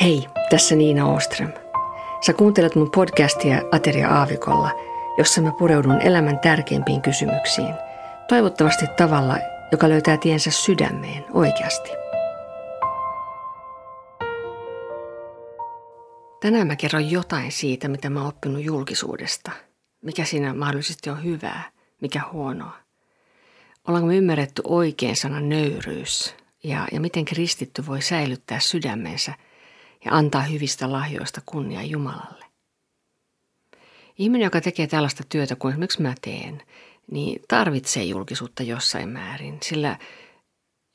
Hei, tässä Niina Oström. Sä kuuntelet mun podcastia Ateria Aavikolla, jossa mä pureudun elämän tärkeimpiin kysymyksiin. Toivottavasti tavalla, joka löytää tiensä sydämeen oikeasti. Tänään mä kerron jotain siitä, mitä mä oon oppinut julkisuudesta. Mikä siinä mahdollisesti on hyvää, mikä huonoa. Ollaanko me ymmärretty oikein sana nöyryys ja, ja miten kristitty voi säilyttää sydämensä – ja antaa hyvistä lahjoista kunnia Jumalalle. Ihminen, joka tekee tällaista työtä kuin esimerkiksi mä teen, niin tarvitsee julkisuutta jossain määrin, sillä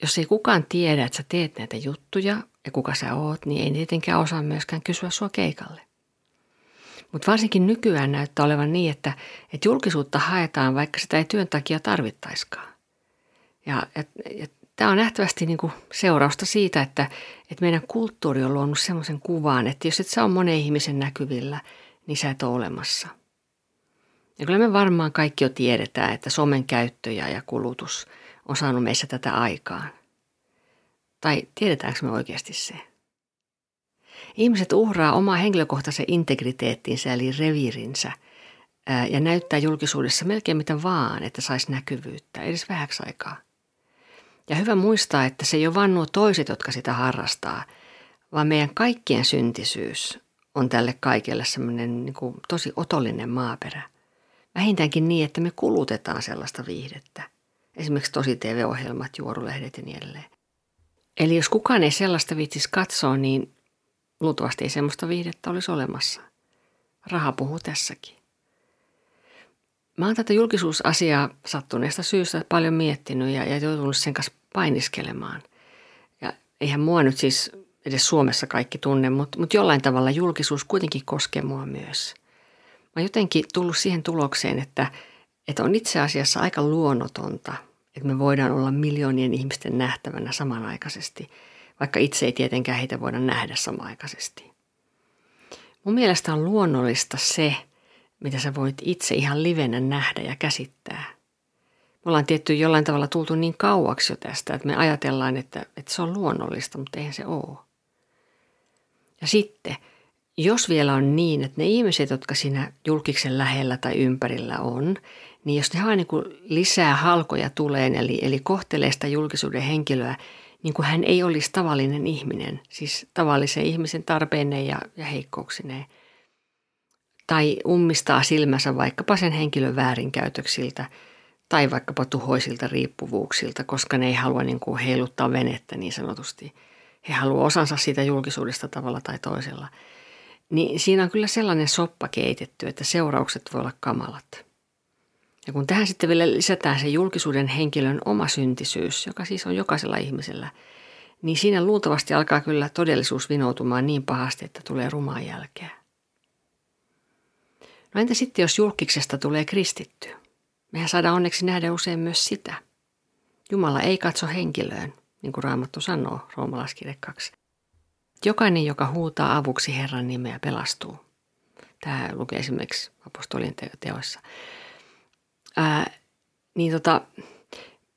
jos ei kukaan tiedä, että sä teet näitä juttuja ja kuka sä oot, niin ei tietenkään osaa myöskään kysyä sua keikalle. Mutta varsinkin nykyään näyttää olevan niin, että, että julkisuutta haetaan, vaikka sitä ei työn takia tarvittaiskaan. Ja, ja, ja Tämä on nähtävästi niin kuin seurausta siitä, että, että meidän kulttuuri on luonut sellaisen kuvan, että jos et ole monen ihmisen näkyvillä, niin sä et ole olemassa. Ja kyllä me varmaan kaikki jo tiedetään, että somen käyttö ja kulutus on saanut meissä tätä aikaan. Tai tiedetäänkö me oikeasti se? Ihmiset uhraa omaa henkilökohtaisen integriteettinsä eli reviirinsä ja näyttää julkisuudessa melkein mitä vaan, että saisi näkyvyyttä, edes vähäksi aikaa – ja hyvä muistaa, että se ei ole vain nuo toiset, jotka sitä harrastaa, vaan meidän kaikkien syntisyys on tälle kaikelle semmoinen niin tosi otollinen maaperä. Vähintäänkin niin, että me kulutetaan sellaista viihdettä. Esimerkiksi tosi TV-ohjelmat, juorulehdet ja niin edelleen. Eli jos kukaan ei sellaista viitsisi katsoa, niin luultavasti ei sellaista viihdettä olisi olemassa. Raha puhuu tässäkin. Mä oon tätä julkisuusasiaa sattuneesta syystä paljon miettinyt ja, ja joutunut sen kanssa painiskelemaan. Ja eihän mua nyt siis edes Suomessa kaikki tunne, mutta, mutta jollain tavalla julkisuus kuitenkin koskee mua myös. Mä oon jotenkin tullut siihen tulokseen, että, että on itse asiassa aika luonnotonta, että me voidaan olla miljoonien ihmisten nähtävänä samanaikaisesti, vaikka itse ei tietenkään heitä voida nähdä samanaikaisesti. Mun mielestä on luonnollista se, mitä sä voit itse ihan livenä nähdä ja käsittää. Me ollaan tietty jollain tavalla tultu niin kauaksi jo tästä, että me ajatellaan, että, että se on luonnollista, mutta eihän se ole. Ja sitten, jos vielä on niin, että ne ihmiset, jotka siinä julkiksen lähellä tai ympärillä on, niin jos ne vaan niin kuin lisää halkoja tuleen, eli, eli kohtelee sitä julkisuuden henkilöä, niin kuin hän ei olisi tavallinen ihminen, siis tavallisen ihmisen tarpeineen ja, ja heikkouksineen – tai ummistaa silmänsä vaikkapa sen henkilön väärinkäytöksiltä tai vaikkapa tuhoisilta riippuvuuksilta, koska ne ei halua niin kuin heiluttaa venettä niin sanotusti. He haluavat osansa siitä julkisuudesta tavalla tai toisella. Niin siinä on kyllä sellainen soppa keitetty, että seuraukset voi olla kamalat. Ja kun tähän sitten vielä lisätään se julkisuuden henkilön oma syntisyys, joka siis on jokaisella ihmisellä, niin siinä luultavasti alkaa kyllä todellisuus vinoutumaan niin pahasti, että tulee rumaa jälkeä. No entä sitten, jos julkiksesta tulee kristitty? Mehän saadaan onneksi nähdä usein myös sitä. Jumala ei katso henkilöön, niin kuin Raamattu sanoo, roomalaiskirje 2. Jokainen, joka huutaa avuksi Herran nimeä, pelastuu. Tämä lukee esimerkiksi apostolien teoissa. Ää, niin tota,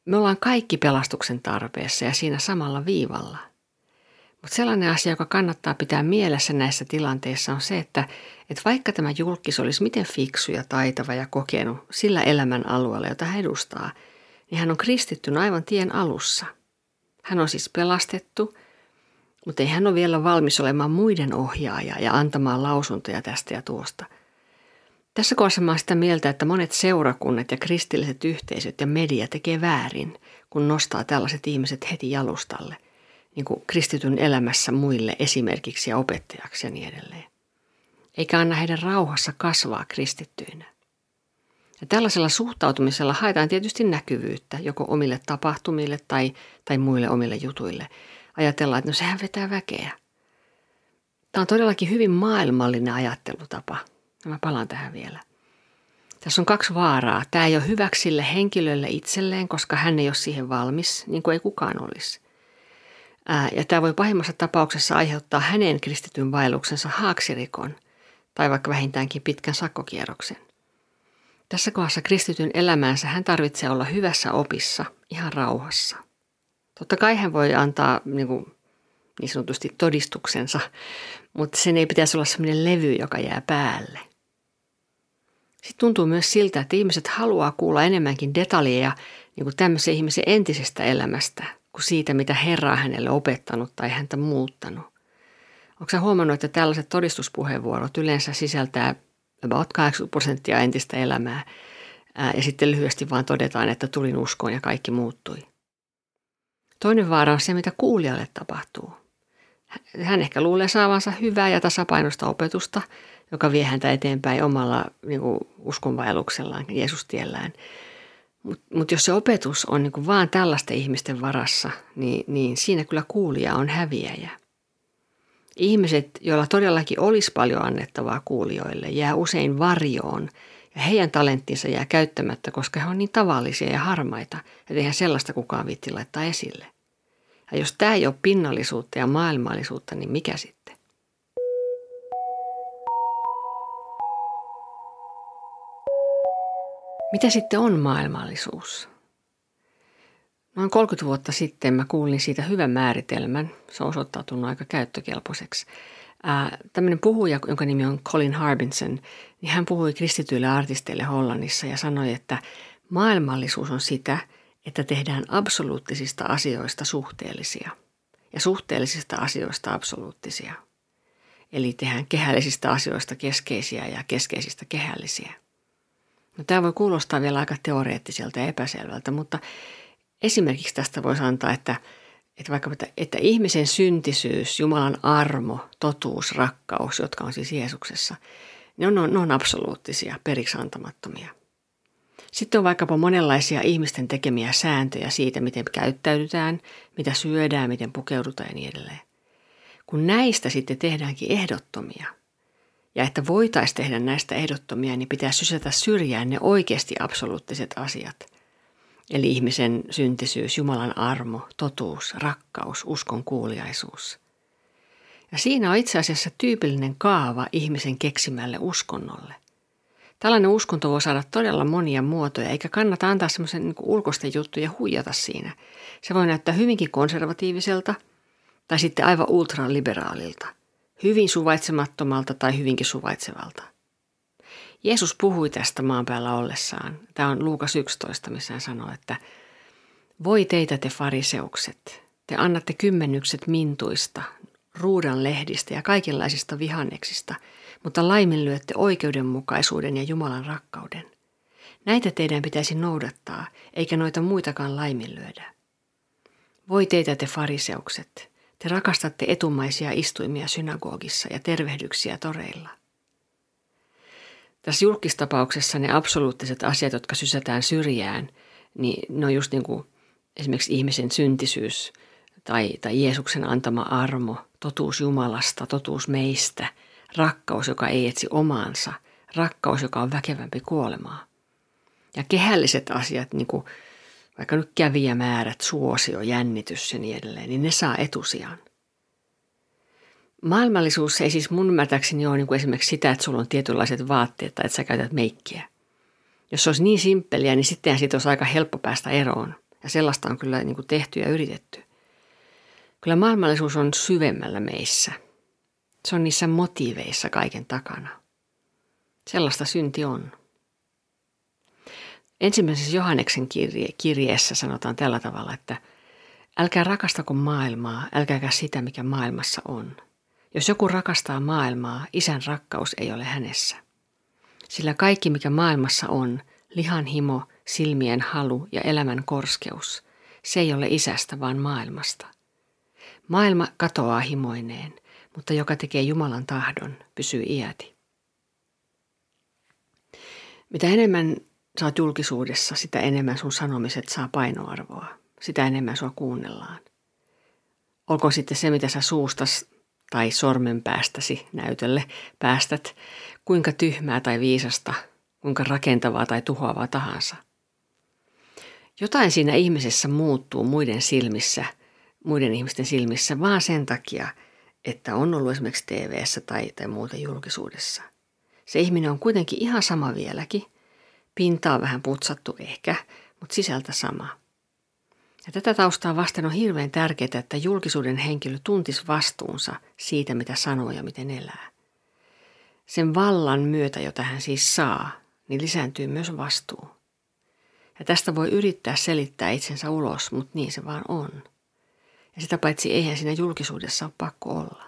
me ollaan kaikki pelastuksen tarpeessa ja siinä samalla viivalla – mutta sellainen asia, joka kannattaa pitää mielessä näissä tilanteissa on se, että, että vaikka tämä julkis olisi miten fiksu ja taitava ja kokenut sillä elämän alueella, jota hän edustaa, niin hän on kristitty aivan tien alussa. Hän on siis pelastettu, mutta ei hän ole vielä valmis olemaan muiden ohjaaja ja antamaan lausuntoja tästä ja tuosta. Tässä kohdassa mä sitä mieltä, että monet seurakunnat ja kristilliset yhteisöt ja media tekee väärin, kun nostaa tällaiset ihmiset heti jalustalle niin kuin kristityn elämässä muille esimerkiksi ja opettajaksi ja niin edelleen. Eikä anna heidän rauhassa kasvaa kristittyinä. Ja tällaisella suhtautumisella haetaan tietysti näkyvyyttä joko omille tapahtumille tai, tai muille omille jutuille. Ajatellaan, että no sehän vetää väkeä. Tämä on todellakin hyvin maailmallinen ajattelutapa. Ja mä palaan tähän vielä. Tässä on kaksi vaaraa. Tämä ei ole hyväksi sille henkilölle itselleen, koska hän ei ole siihen valmis, niin kuin ei kukaan olisi. Ja tämä voi pahimmassa tapauksessa aiheuttaa hänen kristityn vaelluksensa haaksirikon tai vaikka vähintäänkin pitkän sakkokierroksen. Tässä kohdassa kristityn elämäänsä hän tarvitsee olla hyvässä opissa, ihan rauhassa. Totta kai hän voi antaa niin kuin, niin sanotusti todistuksensa, mutta sen ei pitäisi olla sellainen levy, joka jää päälle. Sitten tuntuu myös siltä, että ihmiset haluaa kuulla enemmänkin detaljeja niin kuin tämmöisen ihmisen entisestä elämästä kuin siitä, mitä Herra on hänelle opettanut tai häntä muuttanut. Onko sä huomannut, että tällaiset todistuspuheenvuorot yleensä sisältää about 80 prosenttia entistä elämää ja sitten lyhyesti vaan todetaan, että tulin uskoon ja kaikki muuttui. Toinen vaara on se, mitä kuulijalle tapahtuu. Hän ehkä luulee saavansa hyvää ja tasapainosta opetusta, joka vie häntä eteenpäin omalla niin uskonvaelluksellaan, Jeesustiellään. Mutta mut jos se opetus on niin kuin vaan tällaisten ihmisten varassa, niin, niin siinä kyllä kuulija on häviäjä. Ihmiset, joilla todellakin olisi paljon annettavaa kuulijoille, jää usein varjoon ja heidän talenttinsa jää käyttämättä, koska he on niin tavallisia ja harmaita, että eihän sellaista kukaan viitti laittaa esille. Ja jos tämä ei ole pinnallisuutta ja maailmallisuutta, niin mikä sitten? Mitä sitten on maailmallisuus? Noin 30 vuotta sitten mä kuulin siitä hyvän määritelmän. Se on osoittautunut aika käyttökelpoiseksi. Tämmöinen puhuja, jonka nimi on Colin Harbinson, niin hän puhui kristityille artisteille Hollannissa ja sanoi, että maailmallisuus on sitä, että tehdään absoluuttisista asioista suhteellisia ja suhteellisista asioista absoluuttisia. Eli tehdään kehällisistä asioista keskeisiä ja keskeisistä kehällisiä. No, tämä voi kuulostaa vielä aika teoreettiselta ja epäselvältä, mutta esimerkiksi tästä voisi antaa, että, että vaikka että, ihmisen syntisyys, Jumalan armo, totuus, rakkaus, jotka on siis Jeesuksessa, ne on, ne on absoluuttisia, periksi antamattomia. Sitten on vaikkapa monenlaisia ihmisten tekemiä sääntöjä siitä, miten käyttäydytään, mitä syödään, miten pukeudutaan ja niin edelleen. Kun näistä sitten tehdäänkin ehdottomia, ja että voitaisiin tehdä näistä ehdottomia, niin pitää sysätä syrjään ne oikeasti absoluuttiset asiat. Eli ihmisen syntisyys, Jumalan armo, totuus, rakkaus, uskon kuuliaisuus. Ja siinä on itse asiassa tyypillinen kaava ihmisen keksimälle uskonnolle. Tällainen uskonto voi saada todella monia muotoja, eikä kannata antaa semmoisen niin ulkoisten juttuja huijata siinä. Se voi näyttää hyvinkin konservatiiviselta tai sitten aivan ultraliberaalilta, hyvin suvaitsemattomalta tai hyvinkin suvaitsevalta. Jeesus puhui tästä maan päällä ollessaan. Tämä on Luukas 11, missä hän sanoo, että voi teitä te fariseukset, te annatte kymmenykset mintuista, ruudan lehdistä ja kaikenlaisista vihanneksista – mutta laiminlyötte oikeudenmukaisuuden ja Jumalan rakkauden. Näitä teidän pitäisi noudattaa, eikä noita muitakaan laiminlyödä. Voi teitä te fariseukset, te rakastatte etumaisia istuimia synagogissa ja tervehdyksiä toreilla. Tässä julkistapauksessa ne absoluuttiset asiat, jotka sysätään syrjään, niin ne on just niin kuin esimerkiksi ihmisen syntisyys tai, tai Jeesuksen antama armo, totuus Jumalasta, totuus meistä – rakkaus, joka ei etsi omaansa, rakkaus, joka on väkevämpi kuolemaa. Ja kehälliset asiat, niin kuin vaikka nyt kävijämäärät, suosio, jännitys ja niin edelleen, niin ne saa etusijan. Maailmallisuus ei siis mun ymmärtääkseni ole niin kuin esimerkiksi sitä, että sulla on tietynlaiset vaatteet tai että sä käytät meikkiä. Jos se olisi niin simppeliä, niin sittenhän siitä olisi aika helppo päästä eroon. Ja sellaista on kyllä niin kuin tehty ja yritetty. Kyllä maailmallisuus on syvemmällä meissä – se on niissä motiiveissa kaiken takana. Sellaista synti on. Ensimmäisessä Johanneksen kirje, kirjeessä sanotaan tällä tavalla, että älkää rakastako maailmaa, älkääkä sitä, mikä maailmassa on. Jos joku rakastaa maailmaa, isän rakkaus ei ole hänessä. Sillä kaikki, mikä maailmassa on, lihan himo, silmien halu ja elämän korskeus, se ei ole isästä, vaan maailmasta. Maailma katoaa himoineen – mutta joka tekee Jumalan tahdon, pysyy iäti. Mitä enemmän oot julkisuudessa, sitä enemmän sun sanomiset saa painoarvoa. Sitä enemmän sua kuunnellaan. Olkoon sitten se, mitä sä suustas tai sormen päästäsi näytölle päästät, kuinka tyhmää tai viisasta, kuinka rakentavaa tai tuhoavaa tahansa. Jotain siinä ihmisessä muuttuu muiden silmissä, muiden ihmisten silmissä vaan sen takia – että on ollut esimerkiksi tv tai, tai muuten julkisuudessa. Se ihminen on kuitenkin ihan sama vieläkin. Pinta on vähän putsattu ehkä, mutta sisältä sama. Ja tätä taustaa vasten on hirveän tärkeää, että julkisuuden henkilö tuntisi vastuunsa siitä, mitä sanoo ja miten elää. Sen vallan myötä, jota hän siis saa, niin lisääntyy myös vastuu. Ja tästä voi yrittää selittää itsensä ulos, mutta niin se vaan on. Ja sitä paitsi eihän siinä julkisuudessa ole pakko olla.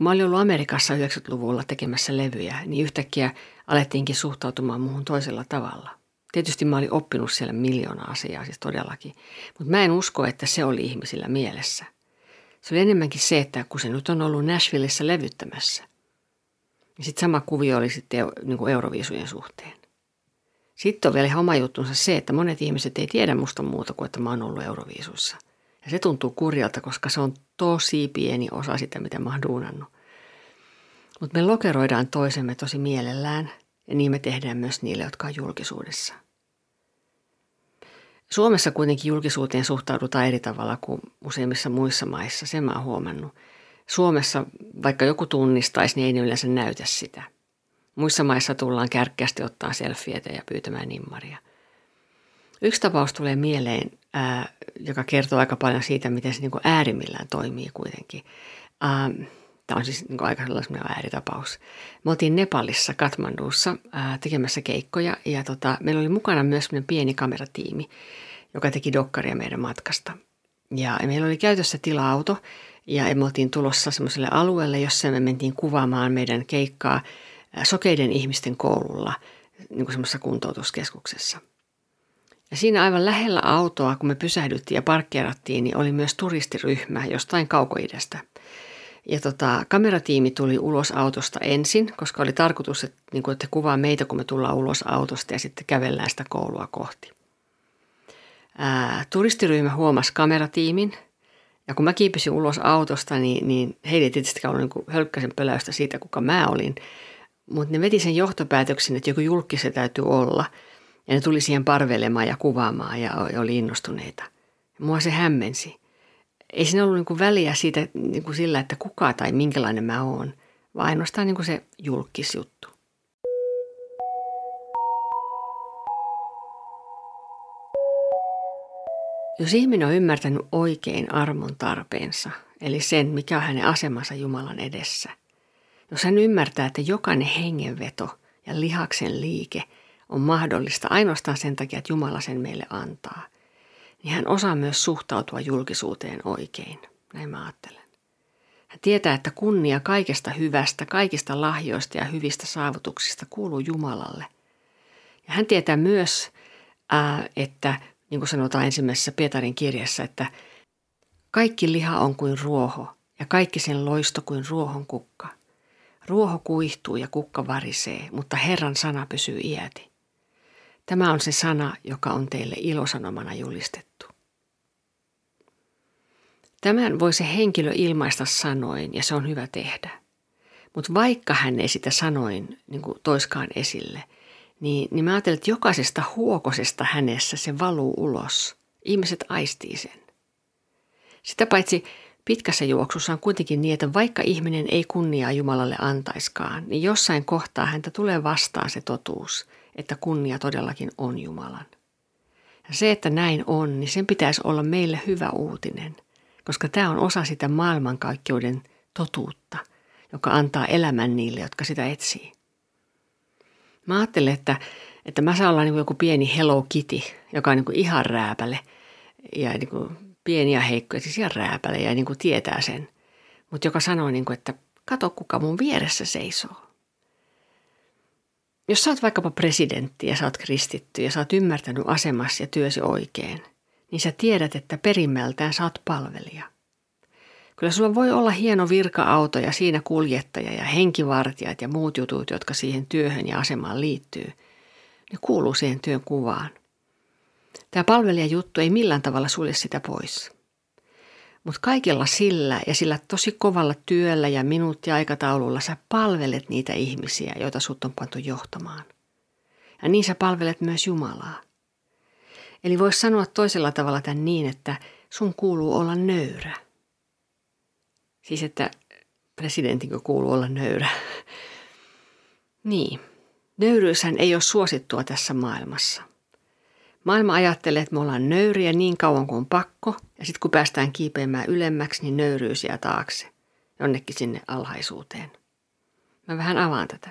Kun mä olin ollut Amerikassa 90-luvulla tekemässä levyjä, niin yhtäkkiä alettiinkin suhtautumaan muuhun toisella tavalla. Tietysti mä olin oppinut siellä miljoona asiaa, siis todellakin. Mutta mä en usko, että se oli ihmisillä mielessä. Se oli enemmänkin se, että kun se nyt on ollut Nashvillessä levyttämässä, niin sitten sama kuvio oli sitten niin Euroviisujen suhteen. Sitten on vielä oma juttunsa se, että monet ihmiset ei tiedä musta muuta kuin, että mä oon ollut Euroviisuissa. Ja se tuntuu kurjalta, koska se on tosi pieni osa sitä, mitä mä oon duunannut. Mutta me lokeroidaan toisemme tosi mielellään ja niin me tehdään myös niille, jotka on julkisuudessa. Suomessa kuitenkin julkisuuteen suhtaudutaan eri tavalla kuin useimmissa muissa maissa, sen mä oon huomannut. Suomessa, vaikka joku tunnistaisi, niin ei yleensä näytä sitä. Muissa maissa tullaan kärkkästi ottaa selfieitä ja pyytämään nimmaria. Yksi tapaus tulee mieleen, ää, joka kertoo aika paljon siitä, miten se niin kuin äärimmillään toimii kuitenkin. Tämä on siis niin aika sellainen ääritapaus. Me oltiin Nepalissa, Katmandussa ää, tekemässä keikkoja ja tota, meillä oli mukana myös pieni kameratiimi, joka teki dokkaria meidän matkasta. Ja meillä oli käytössä tila-auto ja me oltiin tulossa semmoiselle alueelle, jossa me mentiin kuvaamaan meidän keikkaa sokeiden ihmisten koululla, niin kuin semmoisessa kuntoutuskeskuksessa. Ja siinä aivan lähellä autoa, kun me pysähdyttiin ja parkkeerattiin, niin oli myös turistiryhmä jostain kaukoidästä – ja tota, kameratiimi tuli ulos autosta ensin, koska oli tarkoitus, että, niin kuin, että kuvaa meitä, kun me tullaan ulos autosta ja sitten kävellään sitä koulua kohti. Ää, turistiryhmä huomasi kameratiimin ja kun mä kiipesin ulos autosta, niin, niin heille ei tietysti ollut niin hölkkäisen pöläystä siitä, kuka mä olin. Mutta ne veti sen johtopäätöksen, että joku julkki se täytyy olla. Ja ne tuli siihen parvelemaan ja kuvaamaan ja oli innostuneita. Mua se hämmensi ei siinä ollut niin väliä siitä niin kuin sillä, että kuka tai minkälainen mä oon, vaan ainoastaan niin kuin se julkisjuttu. Jos ihminen on ymmärtänyt oikein armon tarpeensa, eli sen, mikä on hänen asemansa Jumalan edessä, jos hän ymmärtää, että jokainen hengenveto ja lihaksen liike on mahdollista ainoastaan sen takia, että Jumala sen meille antaa – niin hän osaa myös suhtautua julkisuuteen oikein. Näin mä ajattelen. Hän tietää, että kunnia kaikesta hyvästä, kaikista lahjoista ja hyvistä saavutuksista kuuluu Jumalalle. Ja hän tietää myös, että niin kuin sanotaan ensimmäisessä Pietarin kirjassa, että kaikki liha on kuin ruoho ja kaikki sen loisto kuin ruohon kukka. Ruoho kuihtuu ja kukka varisee, mutta Herran sana pysyy iäti. Tämä on se sana, joka on teille ilosanomana julistettu. Tämän voi se henkilö ilmaista sanoin ja se on hyvä tehdä. Mutta vaikka hän ei sitä sanoin niin kuin toiskaan esille, niin, niin mä ajattelen, että jokaisesta huokosesta hänessä se valuu ulos. Ihmiset aistii sen. Sitä paitsi pitkässä juoksussa on kuitenkin niin, että vaikka ihminen ei kunniaa Jumalalle antaiskaan, niin jossain kohtaa häntä tulee vastaan se totuus – että kunnia todellakin on Jumalan. Ja se, että näin on, niin sen pitäisi olla meille hyvä uutinen, koska tämä on osa sitä maailmankaikkeuden totuutta, joka antaa elämän niille, jotka sitä etsii. Mä ajattelen, että, että mä saan olla niin kuin joku pieni Hello Kitty, joka on niin kuin ihan rääpäle ja niin kuin pieni ja heikko, siis ihan rääpäle ja niin kuin tietää sen. Mutta joka sanoo, niin kuin, että kato kuka mun vieressä seisoo. Jos sä oot vaikkapa presidentti ja sä oot kristitty ja sä oot ymmärtänyt asemasi ja työsi oikein, niin sä tiedät, että perimmältään sä oot palvelija. Kyllä sulla voi olla hieno virka-auto ja siinä kuljettaja ja henkivartijat ja muut jutut, jotka siihen työhön ja asemaan liittyy. Ne kuuluu siihen työn kuvaan. Tämä palvelijajuttu ei millään tavalla sulje sitä pois. Mutta kaikella sillä ja sillä tosi kovalla työllä ja minuuttiaikataululla sä palvelet niitä ihmisiä, joita sut on pantu johtamaan. Ja niin sä palvelet myös Jumalaa. Eli voisi sanoa toisella tavalla tämän niin, että sun kuuluu olla nöyrä. Siis että presidentin kuuluu olla nöyrä. niin, nöyryyshän ei ole suosittua tässä maailmassa. Maailma ajattelee, että me ollaan nöyriä niin kauan kuin on pakko, ja sitten kun päästään kiipeämään ylemmäksi, niin nöyryys jää taakse, jonnekin sinne alhaisuuteen. Mä vähän avaan tätä.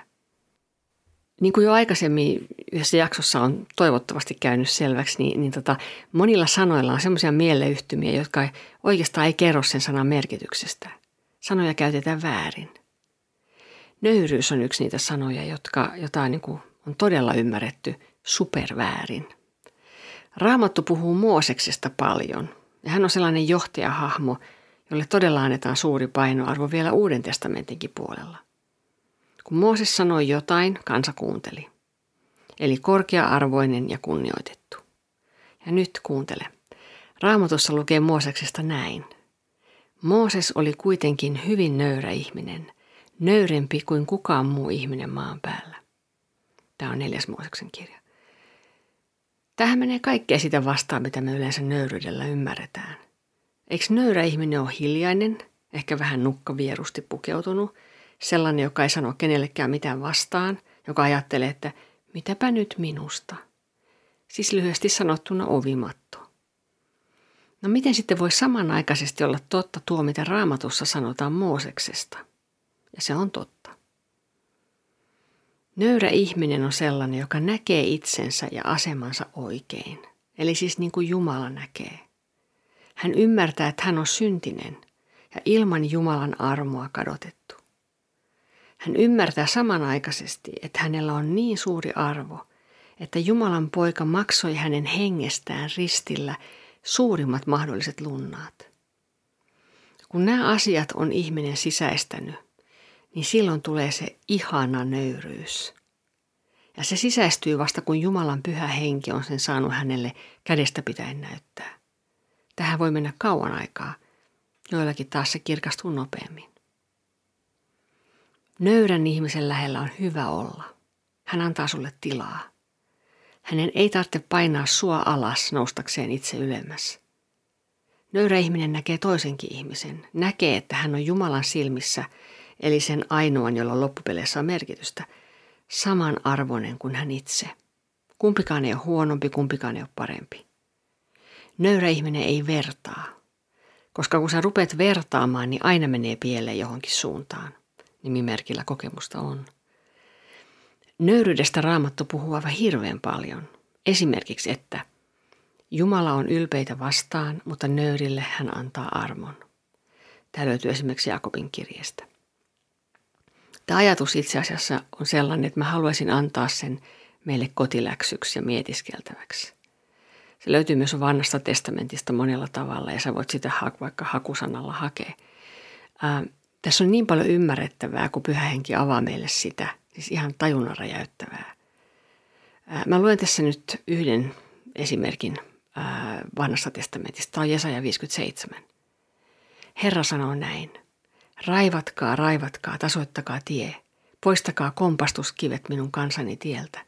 Niin kuin jo aikaisemmin yhdessä jaksossa on toivottavasti käynyt selväksi, niin, niin tota, monilla sanoilla on semmoisia mieleyhtymiä, jotka ei, oikeastaan ei kerro sen sanan merkityksestä. Sanoja käytetään väärin. Nöyryys on yksi niitä sanoja, jotka, jota niin kuin on todella ymmärretty superväärin. Raamattu puhuu Mooseksesta paljon, ja hän on sellainen johtajahahmo, jolle todella annetaan suuri painoarvo vielä Uuden testamentinkin puolella. Kun Mooses sanoi jotain, kansa kuunteli. Eli korkea-arvoinen ja kunnioitettu. Ja nyt kuuntele. Raamatussa lukee Mooseksesta näin. Mooses oli kuitenkin hyvin nöyrä ihminen, nöyrempi kuin kukaan muu ihminen maan päällä. Tämä on neljäs Mooseksen kirja. Tähän menee kaikkea sitä vastaan, mitä me yleensä nöyryydellä ymmärretään. Eikö nöyrä ihminen ole hiljainen, ehkä vähän nukkavierusti pukeutunut, sellainen, joka ei sano kenellekään mitään vastaan, joka ajattelee, että mitäpä nyt minusta. Siis lyhyesti sanottuna ovimatto. No miten sitten voi samanaikaisesti olla totta tuo, mitä raamatussa sanotaan Mooseksesta? Ja se on totta. Nöyrä ihminen on sellainen, joka näkee itsensä ja asemansa oikein. Eli siis niin kuin Jumala näkee. Hän ymmärtää, että hän on syntinen ja ilman Jumalan armoa kadotettu. Hän ymmärtää samanaikaisesti, että hänellä on niin suuri arvo, että Jumalan poika maksoi hänen hengestään ristillä suurimmat mahdolliset lunnaat. Kun nämä asiat on ihminen sisäistänyt, niin silloin tulee se ihana nöyryys. Ja se sisäistyy vasta kun Jumalan pyhä henki on sen saanut hänelle kädestä pitäen näyttää. Tähän voi mennä kauan aikaa, joillakin taas se kirkastuu nopeammin. Nöyrän ihmisen lähellä on hyvä olla. Hän antaa sulle tilaa. Hänen ei tarvitse painaa sua alas noustakseen itse ylemmäs. Nöyrä ihminen näkee toisenkin ihmisen, näkee, että hän on Jumalan silmissä, eli sen ainoan, jolla loppupeleissä on merkitystä, samanarvoinen kuin hän itse. Kumpikaan ei ole huonompi, kumpikaan ei ole parempi. Nöyrä ihminen ei vertaa, koska kun sä rupeat vertaamaan, niin aina menee pieleen johonkin suuntaan nimimerkillä kokemusta on. Nöyryydestä raamattu puhuu aivan hirveän paljon. Esimerkiksi, että Jumala on ylpeitä vastaan, mutta nöyrille hän antaa armon. Tämä löytyy esimerkiksi Jakobin kirjeestä. Tämä ajatus itse asiassa on sellainen, että mä haluaisin antaa sen meille kotiläksyksi ja mietiskeltäväksi. Se löytyy myös vanhasta testamentista monella tavalla ja sä voit sitä vaikka hakusanalla hakea. Tässä on niin paljon ymmärrettävää, kun pyhä henki avaa meille sitä, siis ihan tajunnan räjäyttävää. Mä luen tässä nyt yhden esimerkin vanhasta testamentista. Tämä on Jesaja 57. Herra sanoo näin. Raivatkaa, raivatkaa, tasoittakaa tie. Poistakaa kompastuskivet minun kansani tieltä.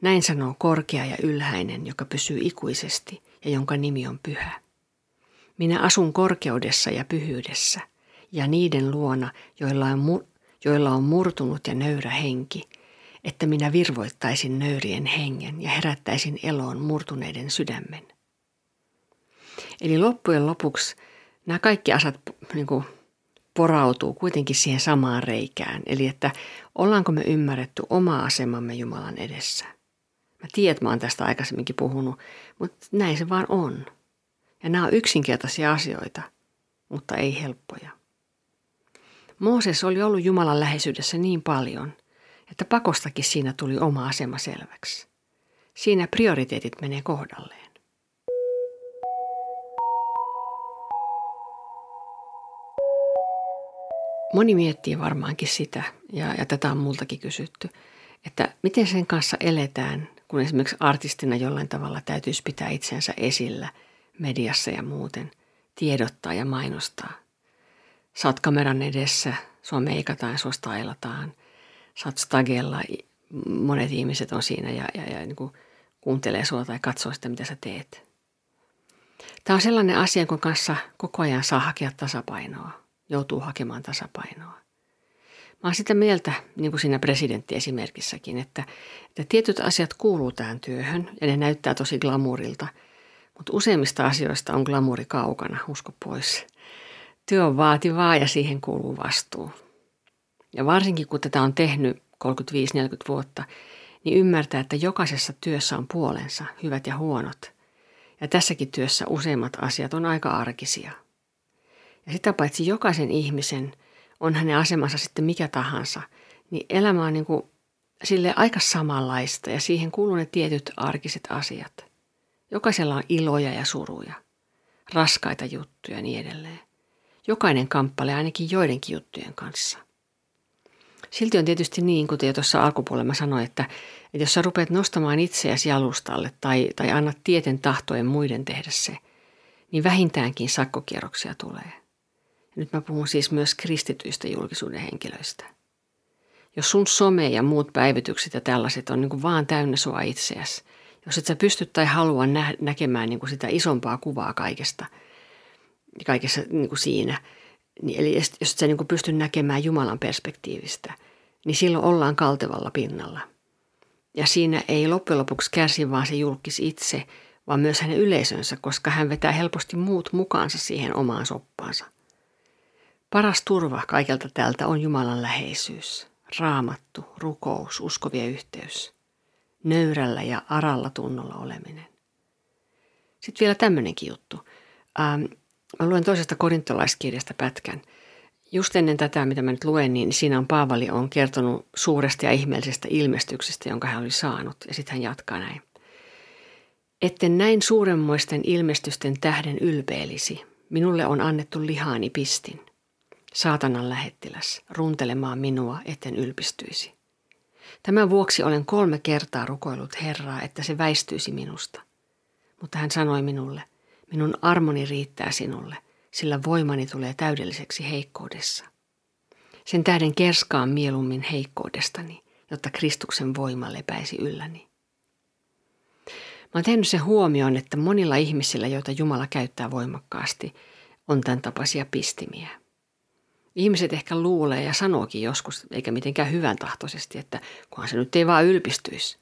Näin sanoo korkea ja ylhäinen, joka pysyy ikuisesti ja jonka nimi on pyhä. Minä asun korkeudessa ja pyhyydessä – ja niiden luona, joilla on, joilla on murtunut ja nöyrä henki, että minä virvoittaisin nöyrien hengen ja herättäisin eloon murtuneiden sydämen. Eli loppujen lopuksi nämä kaikki asiat niin kuin, porautuu kuitenkin siihen samaan reikään. Eli että ollaanko me ymmärretty oma asemamme Jumalan edessä. Mä tiedän, että mä oon tästä aikaisemminkin puhunut, mutta näin se vaan on. Ja nämä on yksinkertaisia asioita, mutta ei helppoja. Mooses oli ollut Jumalan läheisyydessä niin paljon, että pakostakin siinä tuli oma asema selväksi. Siinä prioriteetit menee kohdalleen. Moni miettii varmaankin sitä, ja, ja tätä on multakin kysytty, että miten sen kanssa eletään, kun esimerkiksi artistina jollain tavalla täytyisi pitää itsensä esillä mediassa ja muuten, tiedottaa ja mainostaa. Oot kameran edessä, sua meikataan, sua stylataan, sä oot stagella, monet ihmiset on siinä ja, ja, ja niin kuin kuuntelee sua tai katsoo sitä, mitä sä teet. Tämä on sellainen asia, kun kanssa koko ajan saa hakea tasapainoa, joutuu hakemaan tasapainoa. Mä oon sitä mieltä, niin kuin siinä presidenttiesimerkissäkin, että, että tietyt asiat kuuluu tähän työhön ja ne näyttää tosi glamurilta, mutta useimmista asioista on glamuri kaukana, usko pois. Työ on vaativaa ja siihen kuuluu vastuu. Ja varsinkin kun tätä on tehnyt 35-40 vuotta, niin ymmärtää, että jokaisessa työssä on puolensa, hyvät ja huonot. Ja tässäkin työssä useimmat asiat on aika arkisia. Ja sitä paitsi jokaisen ihmisen, on hänen asemansa sitten mikä tahansa, niin elämä on niin kuin sille aika samanlaista ja siihen kuuluu ne tietyt arkiset asiat. Jokaisella on iloja ja suruja, raskaita juttuja ja niin edelleen. Jokainen kamppailee ainakin joidenkin juttujen kanssa – Silti on tietysti niin, kuten jo tuossa alkupuolella sanoin, että, että jos sä rupeat nostamaan itseäsi jalustalle tai, tai annat tieten tahtojen muiden tehdä se, niin vähintäänkin sakkokierroksia tulee. Nyt mä puhun siis myös kristityistä julkisuuden henkilöistä. Jos sun some ja muut päivitykset ja tällaiset on niin kuin vaan täynnä sua itseäsi, jos et sä pysty tai halua nä- näkemään niin kuin sitä isompaa kuvaa kaikesta, kaikessa niin kuin siinä – niin, eli jos et sä niin pysty näkemään Jumalan perspektiivistä, niin silloin ollaan kaltevalla pinnalla. Ja siinä ei loppujen lopuksi kärsi vaan se julkis itse, vaan myös hänen yleisönsä, koska hän vetää helposti muut mukaansa siihen omaan soppaansa. Paras turva kaikelta tältä on Jumalan läheisyys, raamattu, rukous, uskovia yhteys, nöyrällä ja aralla tunnolla oleminen. Sitten vielä tämmöinenkin juttu. Ähm, Mä luen toisesta korintolaiskirjasta pätkän. Just ennen tätä, mitä mä nyt luen, niin siinä on Paavali on kertonut suuresta ja ihmeellisestä ilmestyksestä, jonka hän oli saanut. Ja sitten hän jatkaa näin. Etten näin suuremmoisten ilmestysten tähden ylpeilisi. Minulle on annettu lihaani pistin. Saatanan lähettiläs, runtelemaan minua, etten ylpistyisi. Tämän vuoksi olen kolme kertaa rukoillut Herraa, että se väistyisi minusta. Mutta hän sanoi minulle, Minun armoni riittää sinulle, sillä voimani tulee täydelliseksi heikkoudessa. Sen tähden kerskaan mieluummin heikkoudestani, jotta Kristuksen voima lepäisi ylläni. Mä oon tehnyt sen huomioon, että monilla ihmisillä, joita Jumala käyttää voimakkaasti, on tämän tapaisia pistimiä. Ihmiset ehkä luulee ja sanookin joskus, eikä mitenkään hyvän tahtoisesti, että kunhan se nyt ei vaan ylpistyisi.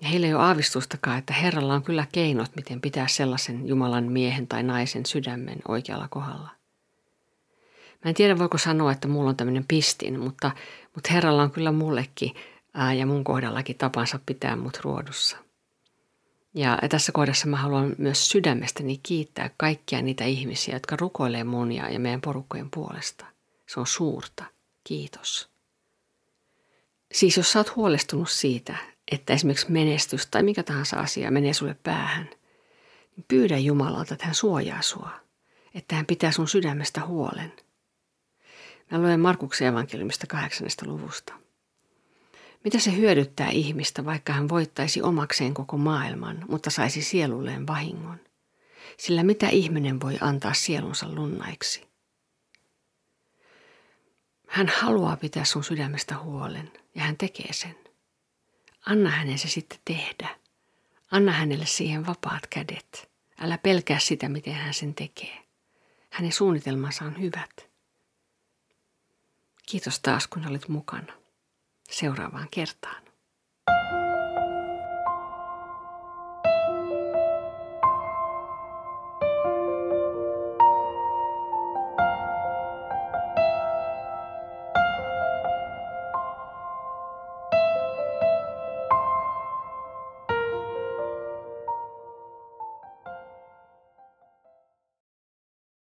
Ja heillä ei ole aavistustakaan, että Herralla on kyllä keinot, miten pitää sellaisen Jumalan miehen tai naisen sydämen oikealla kohdalla. Mä en tiedä, voiko sanoa, että mulla on tämmöinen pistin, mutta, mutta Herralla on kyllä mullekin ää, ja mun kohdallakin tapansa pitää mut ruodussa. Ja tässä kohdassa mä haluan myös sydämestäni kiittää kaikkia niitä ihmisiä, jotka rukoilee mun ja, meidän porukkojen puolesta. Se on suurta. Kiitos. Siis jos sä oot huolestunut siitä, että esimerkiksi menestys tai mikä tahansa asia menee sulle päähän, niin pyydä Jumalalta, että hän suojaa sua, että hän pitää sun sydämestä huolen. Mä luen Markuksen evankeliumista kahdeksannesta luvusta. Mitä se hyödyttää ihmistä, vaikka hän voittaisi omakseen koko maailman, mutta saisi sielulleen vahingon? Sillä mitä ihminen voi antaa sielunsa lunnaiksi? Hän haluaa pitää sun sydämestä huolen ja hän tekee sen. Anna hänen se sitten tehdä. Anna hänelle siihen vapaat kädet. Älä pelkää sitä, miten hän sen tekee. Hänen suunnitelmansa on hyvät. Kiitos taas, kun olit mukana. Seuraavaan kertaan.